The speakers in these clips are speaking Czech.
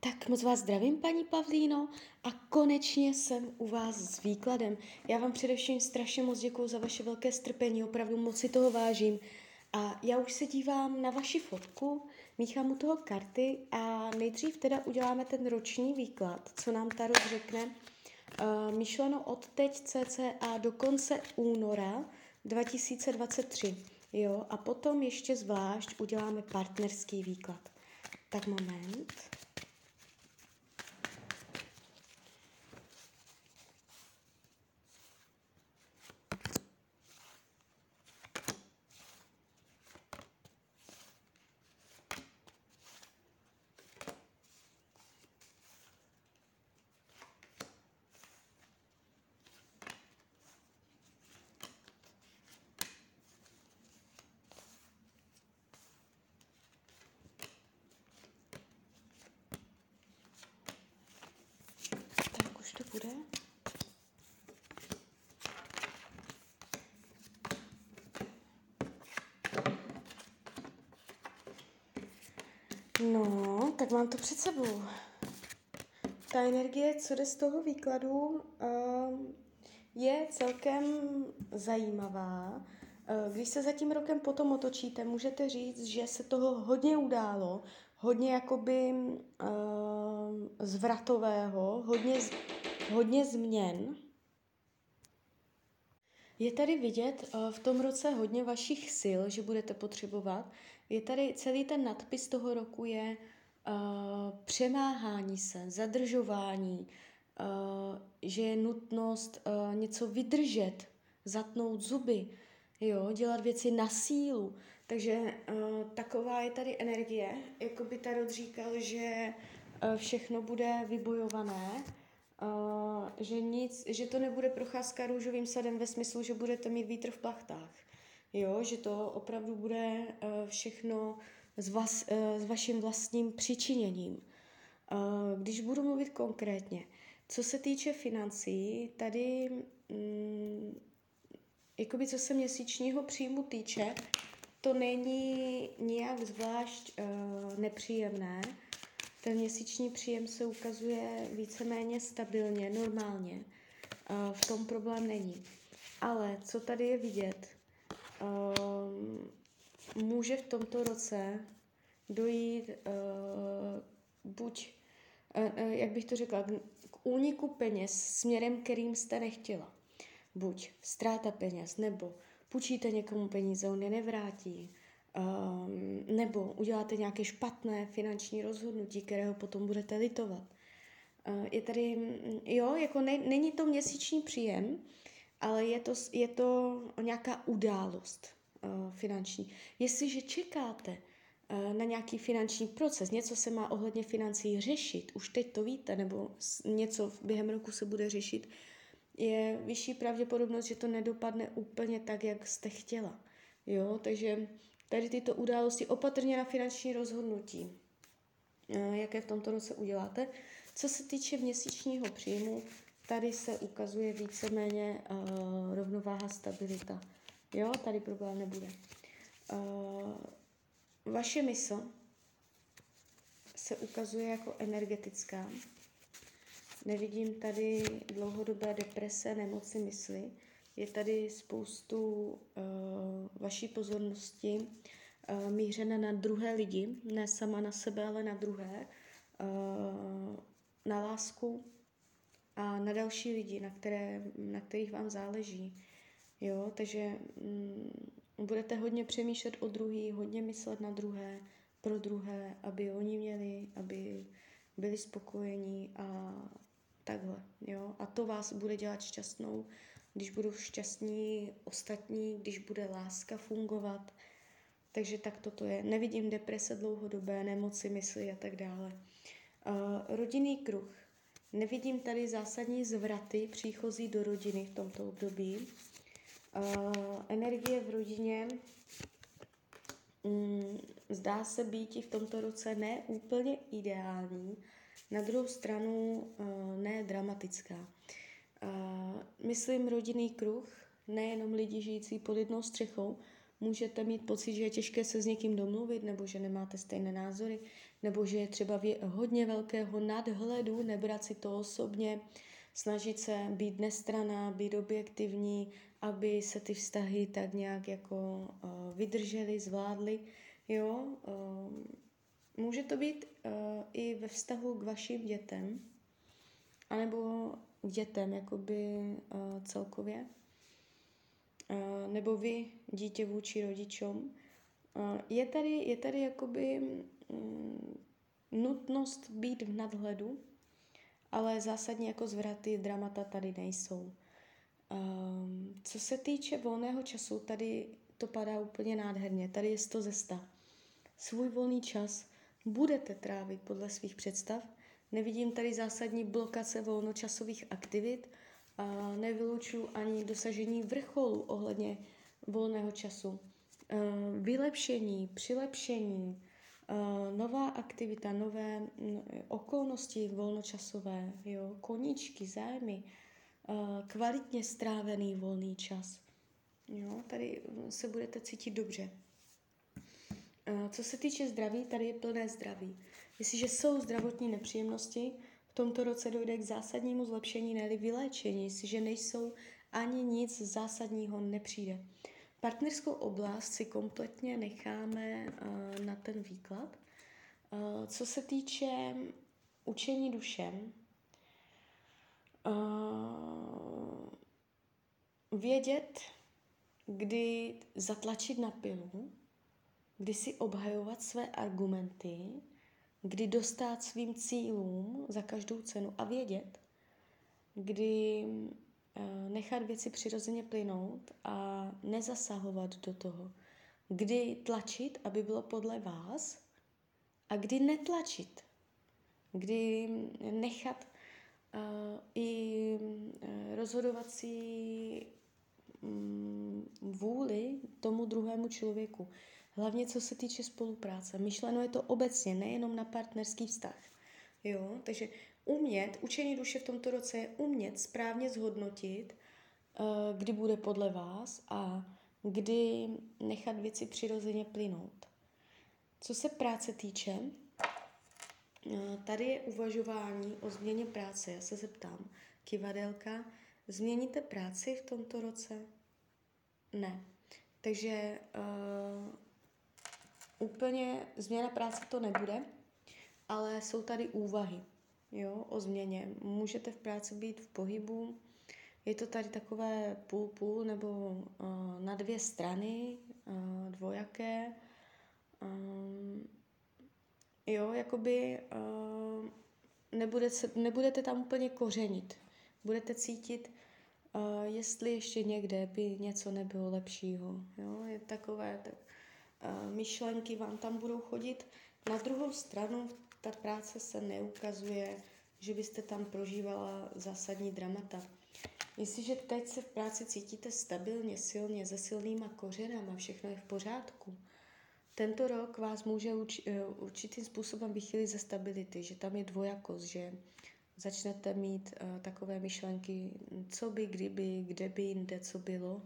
Tak moc vás zdravím, paní Pavlíno, a konečně jsem u vás s výkladem. Já vám především strašně moc děkuji za vaše velké strpení, opravdu moc si toho vážím. A já už se dívám na vaši fotku, míchám u toho karty a nejdřív teda uděláme ten roční výklad, co nám Tarot řekne. Uh, myšleno od teď cca do konce února 2023. Jo, a potom ještě zvlášť uděláme partnerský výklad. Tak moment. Bude. No, tak mám to před sebou. Ta energie, co jde z toho výkladu, uh, je celkem zajímavá. Uh, když se za tím rokem potom otočíte, můžete říct, že se toho hodně událo, hodně jakoby uh, zvratového, hodně hodně změn. Je tady vidět uh, v tom roce hodně vašich sil, že budete potřebovat. Je tady celý ten nadpis toho roku je uh, přemáhání se, zadržování, uh, že je nutnost uh, něco vydržet, zatnout zuby, jo, dělat věci na sílu. Takže uh, taková je tady energie, jako by Tarot říkal, že uh, všechno bude vybojované, Uh, že nic, že to nebude procházka růžovým sadem ve smyslu, že budete mít vítr v plachtách. Jo, že to opravdu bude uh, všechno s, vas, uh, s vaším vlastním přičiněním. Když budu mluvit konkrétně, co se týče financí, tady, mm, jakoby co se měsíčního příjmu týče, to není nijak zvlášť nepříjemné, ten měsíční příjem se ukazuje víceméně stabilně, normálně. V tom problém není. Ale co tady je vidět, um, může v tomto roce dojít uh, buď, uh, jak bych to řekla, k úniku peněz směrem, kterým jste nechtěla. Buď ztráta peněz, nebo půjčíte někomu peníze, on je nevrátí, um, nebo uděláte nějaké špatné finanční rozhodnutí, kterého potom budete litovat. Uh, je tady, jo, jako ne, není to měsíční příjem, ale je to, je to nějaká událost uh, finanční. Jestliže čekáte uh, na nějaký finanční proces, něco se má ohledně financí řešit, už teď to víte, nebo něco během roku se bude řešit, je vyšší pravděpodobnost, že to nedopadne úplně tak, jak jste chtěla. Jo, takže tady tyto události opatrně na finanční rozhodnutí, eh, jaké v tomto roce uděláte. Co se týče měsíčního příjmu, tady se ukazuje víceméně uh, rovnováha, stabilita. Jo, tady problém nebude. Uh, vaše mysl se ukazuje jako energetická. Nevidím tady dlouhodobé deprese, nemoci mysli. Je tady spoustu uh, vaší pozornosti uh, mířené na druhé lidi, ne sama na sebe, ale na druhé, uh, na lásku a na další lidi, na, které, na kterých vám záleží. Jo, takže um, budete hodně přemýšlet o druhý, hodně myslet na druhé, pro druhé, aby oni měli, aby byli spokojení a takhle. Jo? A to vás bude dělat šťastnou když budou šťastní ostatní, když bude láska fungovat. Takže tak toto je. Nevidím deprese dlouhodobé, nemoci mysli a tak dále. Uh, rodinný kruh. Nevidím tady zásadní zvraty příchozí do rodiny v tomto období. Uh, energie v rodině um, zdá se být i v tomto roce ne úplně ideální, na druhou stranu uh, ne dramatická. Myslím rodinný kruh, nejenom lidi žijící pod jednou střechou, můžete mít pocit, že je těžké se s někým domluvit nebo že nemáte stejné názory. nebo že je třeba vě- hodně velkého nadhledu, nebrat si to osobně, snažit se být nestraná, být objektivní, aby se ty vztahy tak nějak jako uh, vydržely, zvládly. Jo, uh, může to být uh, i ve vztahu k vašim dětem, anebo dětem jakoby uh, celkově, uh, nebo vy dítě vůči rodičům. Uh, je tady, je tady jakoby um, nutnost být v nadhledu, ale zásadně jako zvraty, dramata tady nejsou. Um, co se týče volného času, tady to padá úplně nádherně. Tady je to ze sta. Svůj volný čas budete trávit podle svých představ. Nevidím tady zásadní blokace volnočasových aktivit a nevylučuju ani dosažení vrcholu ohledně volného času. Uh, vylepšení, přilepšení, uh, nová aktivita, nové no, okolnosti volnočasové, jo, koníčky, zájmy, uh, kvalitně strávený volný čas. Jo, tady se budete cítit dobře. Co se týče zdraví, tady je plné zdraví. Jestliže jsou zdravotní nepříjemnosti, v tomto roce dojde k zásadnímu zlepšení, ne vyléčení. Jestliže nejsou, ani nic zásadního nepřijde. Partnerskou oblast si kompletně necháme uh, na ten výklad. Uh, co se týče učení dušem, uh, vědět, kdy zatlačit na pilu, kdy si obhajovat své argumenty, kdy dostat svým cílům za každou cenu a vědět, kdy Eh, nechat věci přirozeně plynout a nezasahovat do toho. Kdy tlačit, aby bylo podle vás a kdy netlačit. Kdy nechat uh, i uh, rozhodovací um, vůli tomu druhému člověku. Hlavně co se týče spolupráce. Myšleno je to obecně, nejenom na partnerský vztah. Jo? Takže umět, učení duše v tomto roce je umět správně zhodnotit, eh, kdy bude podle vás a kdy nechat věci přirozeně plynout. Co se práce týče, eh, tady je uvažování o změně práce. Já se zeptám, kivadelka, změníte práci v tomto roce? Ne. Takže uh, úplně změna práce to nebude, ale jsou tady úvahy jo, o změně. Můžete v práci být v pohybu, je to tady takové půl-půl nebo uh, na dvě strany, uh, dvojaké. Um, jo, jakoby uh, nebude se, nebudete tam úplně kořenit. Budete cítit, uh, jestli ještě někde by něco nebylo lepšího. Jo, je takové, tak, myšlenky vám tam budou chodit. Na druhou stranu ta práce se neukazuje, že byste tam prožívala zásadní dramata. Jestliže teď se v práci cítíte stabilně, silně, se silnýma kořenama, všechno je v pořádku, tento rok vás může uč, eh, určitým způsobem vychylit ze stability, že tam je dvojakost, že začnete mít uh, takové myšlenky, co by, kdyby, kde by jinde, co bylo.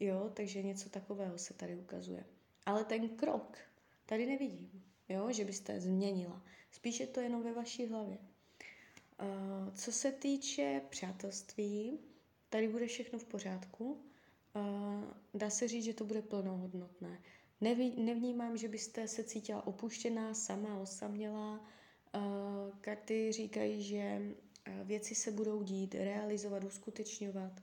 Jo, takže něco takového se tady ukazuje. Ale ten krok tady nevidím jo, že byste změnila. Spíše to jenom ve vaší hlavě. Uh, co se týče přátelství, tady bude všechno v pořádku. Uh, dá se říct, že to bude plnohodnotné. Neví, nevnímám, že byste se cítila opuštěná, sama, osamělá. Uh, karty říkají, že věci se budou dít, realizovat, uskutečňovat.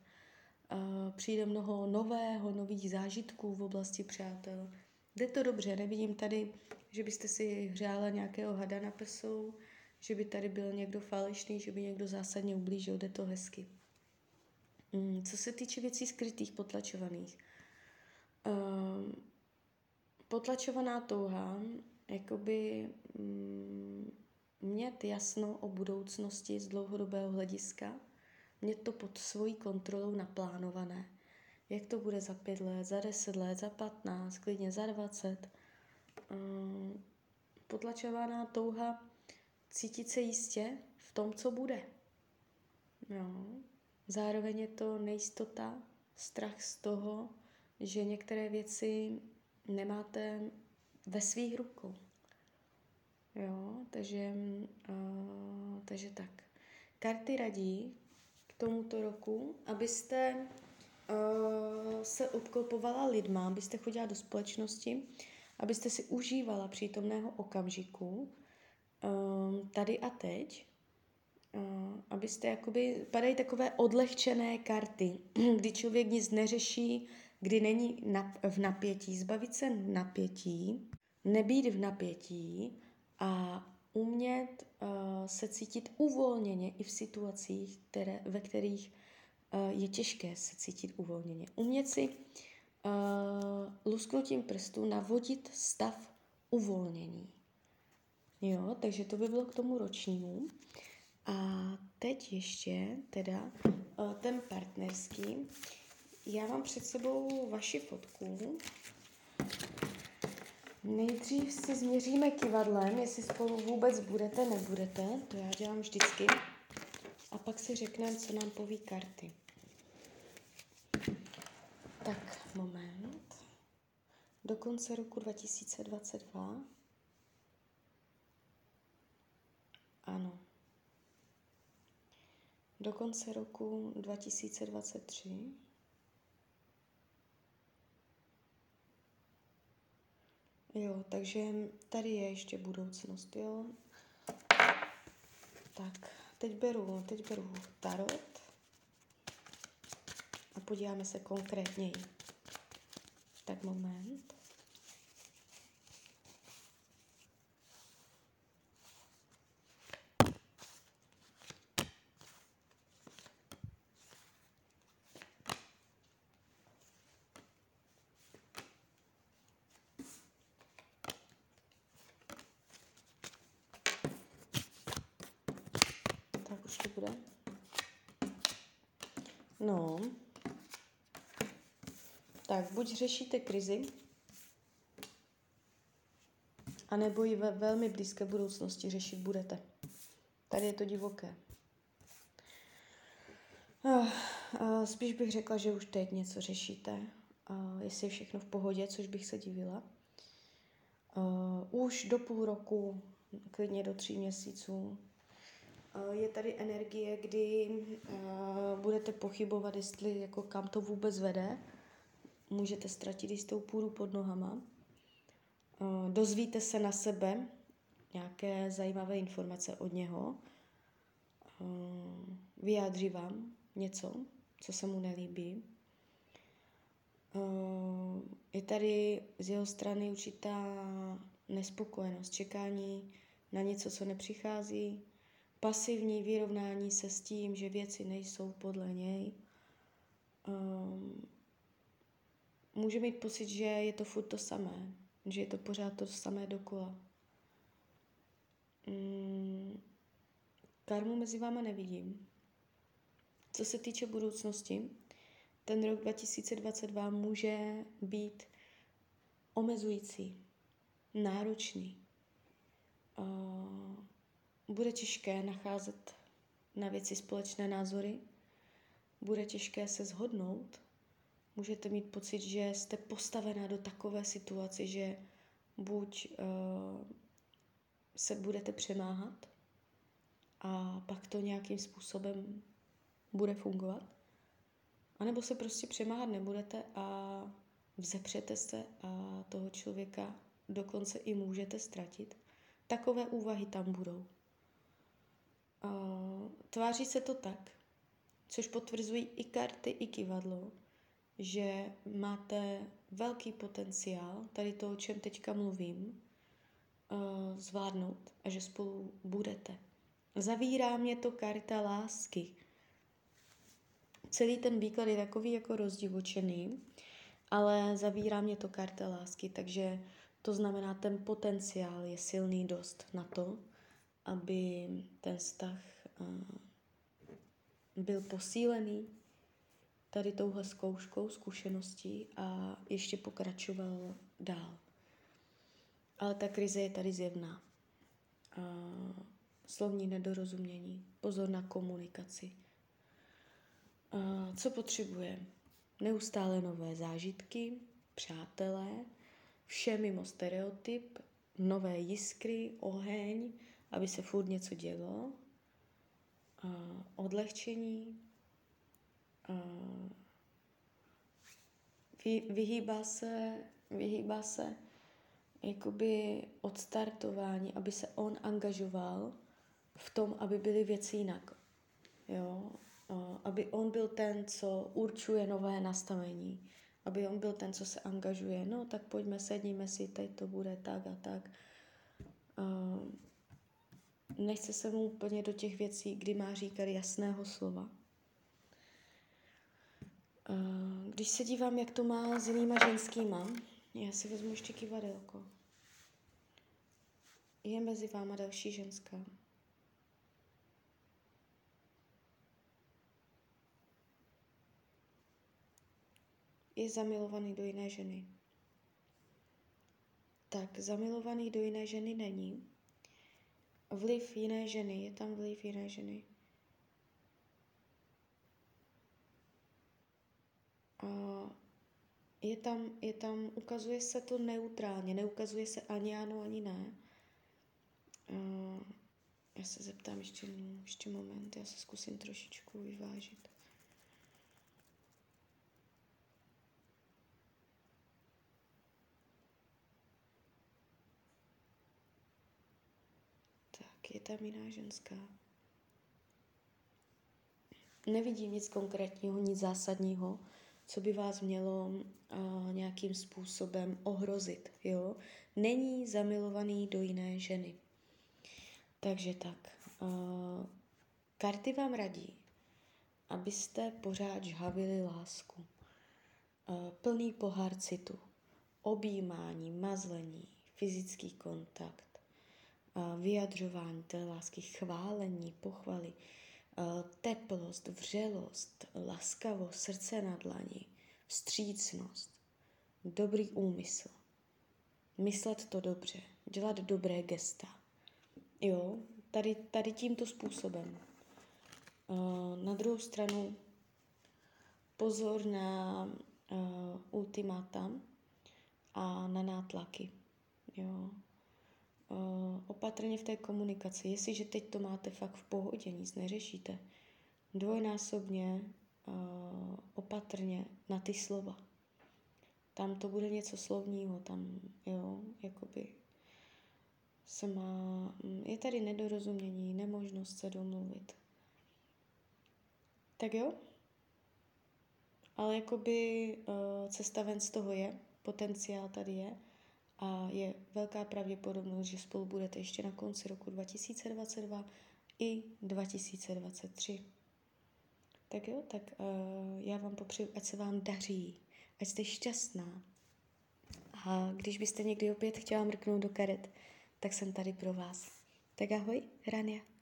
Přijde mnoho nového, nových zážitků v oblasti přátel. Jde to dobře, nevidím tady že byste si hřála nějakého hada na prsou, že by tady byl někdo falešný, že by někdo zásadně ublížil, jde to hezky. Mm, co se týče věcí skrytých, potlačovaných. Um, potlačovaná touha, jakoby um, mít jasno o budoucnosti z dlouhodobého hlediska, mít to pod svojí kontrolou naplánované. Jak to bude za pět let, za deset let, za patnáct, klidně za dvacet – um, potlačovaná touha cítit se jistě v tom, co bude. Jo. Zároveň je to nejistota, strach z toho, že některé věci nemáte ve svých rukou. Jo, takže, uh, takže tak. Karty radí tomuto roku, abyste uh, se obklopovala lidma, abyste chodila do společnosti, abyste si užívala přítomného okamžiku, um, tady a teď, uh, abyste jakoby, padají takové odlehčené karty, kdy člověk nic neřeší, kdy není v napětí, zbavit se napětí, nebýt v napětí a umět uh, se cítit uvolněně i v situacích, které, ve kterých uh, je těžké se cítit uvolněně. Umět si uh, lusknutím prstů navodit stav uvolnění. Jo, takže to by bylo k tomu ročnímu. A teď ještě teda uh, ten partnerský. Já mám před sebou vaši fotku. Nejdřív si změříme kivadlem, jestli spolu vůbec budete, nebudete. To já dělám vždycky. A pak si řekneme, co nám poví karty. Tak, moment. Do konce roku 2022. Ano. Do konce roku 2023. Jo, takže tady je ještě budoucnost, jo. Tak, teď beru, teď beru tarot a podíváme se konkrétněji. Tak moment. Bude. No. Tak, buď řešíte krizi, anebo ji ve velmi blízké budoucnosti řešit budete. Tady je to divoké. Uh, uh, spíš bych řekla, že už teď něco řešíte, uh, jestli je všechno v pohodě, což bych se divila. Už do půl roku, klidně do tří měsíců, Eh, je tady energie, kdy uh, budete pochybovat, jestli jako kam to vůbec vede. Můžete ztratit jistou půdu pod nohama. Uh, dozvíte se na sebe nějaké zajímavé informace od něho. Vyjádří vám něco, co se mu nelíbí. Je tady z jeho strany určitá nespokojenost, čekání na něco, co nepřichází, pasivní vyrovnání se s tím, že věci nejsou podle něj. Um, může mít pocit, že je to furt to samé, že je to pořád to samé dokola. Um, karmu mezi váma nevidím. Co se týče budoucnosti, ten rok 2022 může být omezující, náročný. Uh, bude těžké nacházet na věci společné názory, bude těžké se zhodnout, můžete mít pocit, že jste postavená do takové situace, že buď uh, se budete přemáhat a pak to nějakým způsobem bude fungovat, anebo se prostě přemáhat nebudete a vzepřete se a toho člověka dokonce i můžete ztratit. Takové úvahy tam budou. Tváří se to tak, což potvrzují i karty, i kivadlo, že máte velký potenciál, tady to, o čem teďka mluvím, uh, zvládnout a že spolu budete. Zavírá mě to karta lásky. Celý ten výklad je takový jako rozdivočený, ale zavírá mě to karta lásky, takže to znamená, ten potenciál je silný dost na to, aby ten vztah byl posílený tady touhle zkouškou, zkušeností a ještě pokračoval dál. Ale ta krize je tady zjevná. A slovní nedorozumění, pozor na komunikaci. A co potřebuje? Neustále nové zážitky, přátelé, vše mimo stereotyp, nové jiskry, oheň, aby se furt něco dělo, uh, odlehčení, uh, vy, vyhýbá se, vyhýbá se jakoby odstartování, aby se on angažoval v tom, aby byly věci jinak. Jo? Aby on byl ten, co určuje nové nastavení. Aby on byl ten, co se angažuje. No, tak pojďme, sedníme si, teď to bude tak a tak. Nechce se mu úplně do těch věcí, kdy má říkat jasného slova. Když se dívám, jak to má s jinýma ženskýma, já si vezmu ještě kivadelko. Je mezi váma další ženská. Je zamilovaný do jiné ženy. Tak, zamilovaný do jiné ženy není. Vliv jiné ženy, je tam vliv jiné ženy. A je tam, je tam, ukazuje se to neutrálně, neukazuje se ani ano, ani ne. Uh, já se zeptám ještě, ještě moment, já se zkusím trošičku vyvážit. Tak, je tam jiná ženská. Nevidím nic konkrétního, nic zásadního co by vás mělo uh, nějakým způsobem ohrozit. Jo? Není zamilovaný do jiné ženy. Takže tak. Uh, karty vám radí, abyste pořád žhavili lásku. Uh, plný pohár citu, objímání, mazlení, fyzický kontakt, vyjadřování té lásky, chválení, pochvaly, Eh, teplost, vřelost, laskavost, srdce na dlani, vstřícnost, dobrý úmysl, myslet to dobře, dělat dobré gesta. Jo, tady, tady tímto způsobem. Eh, na druhou stranu pozor na uh, ultimata a na nátlaky. Jo. Uh, opatrně v té komunikaci. Jestliže teď to máte fakt v pohodě, nic neřešíte, dvojnásobně uh, opatrně na ty slova. Tam to bude něco slovního, tam, jo, jakoby se má, je tady nedorozumění, nemožnost se domluvit. Tak jo? Ale jakoby uh, cesta ven z toho je, potenciál tady je a je velká pravděpodobnost, že spolu budete ještě na konci roku 2022 i 2023. Tak jo, tak uh, já vám popřeju, ať se vám daří, ať jste šťastná. A když byste někdy opět chtěla mrknout do karet, tak jsem tady pro vás. Tak ahoj, Rania.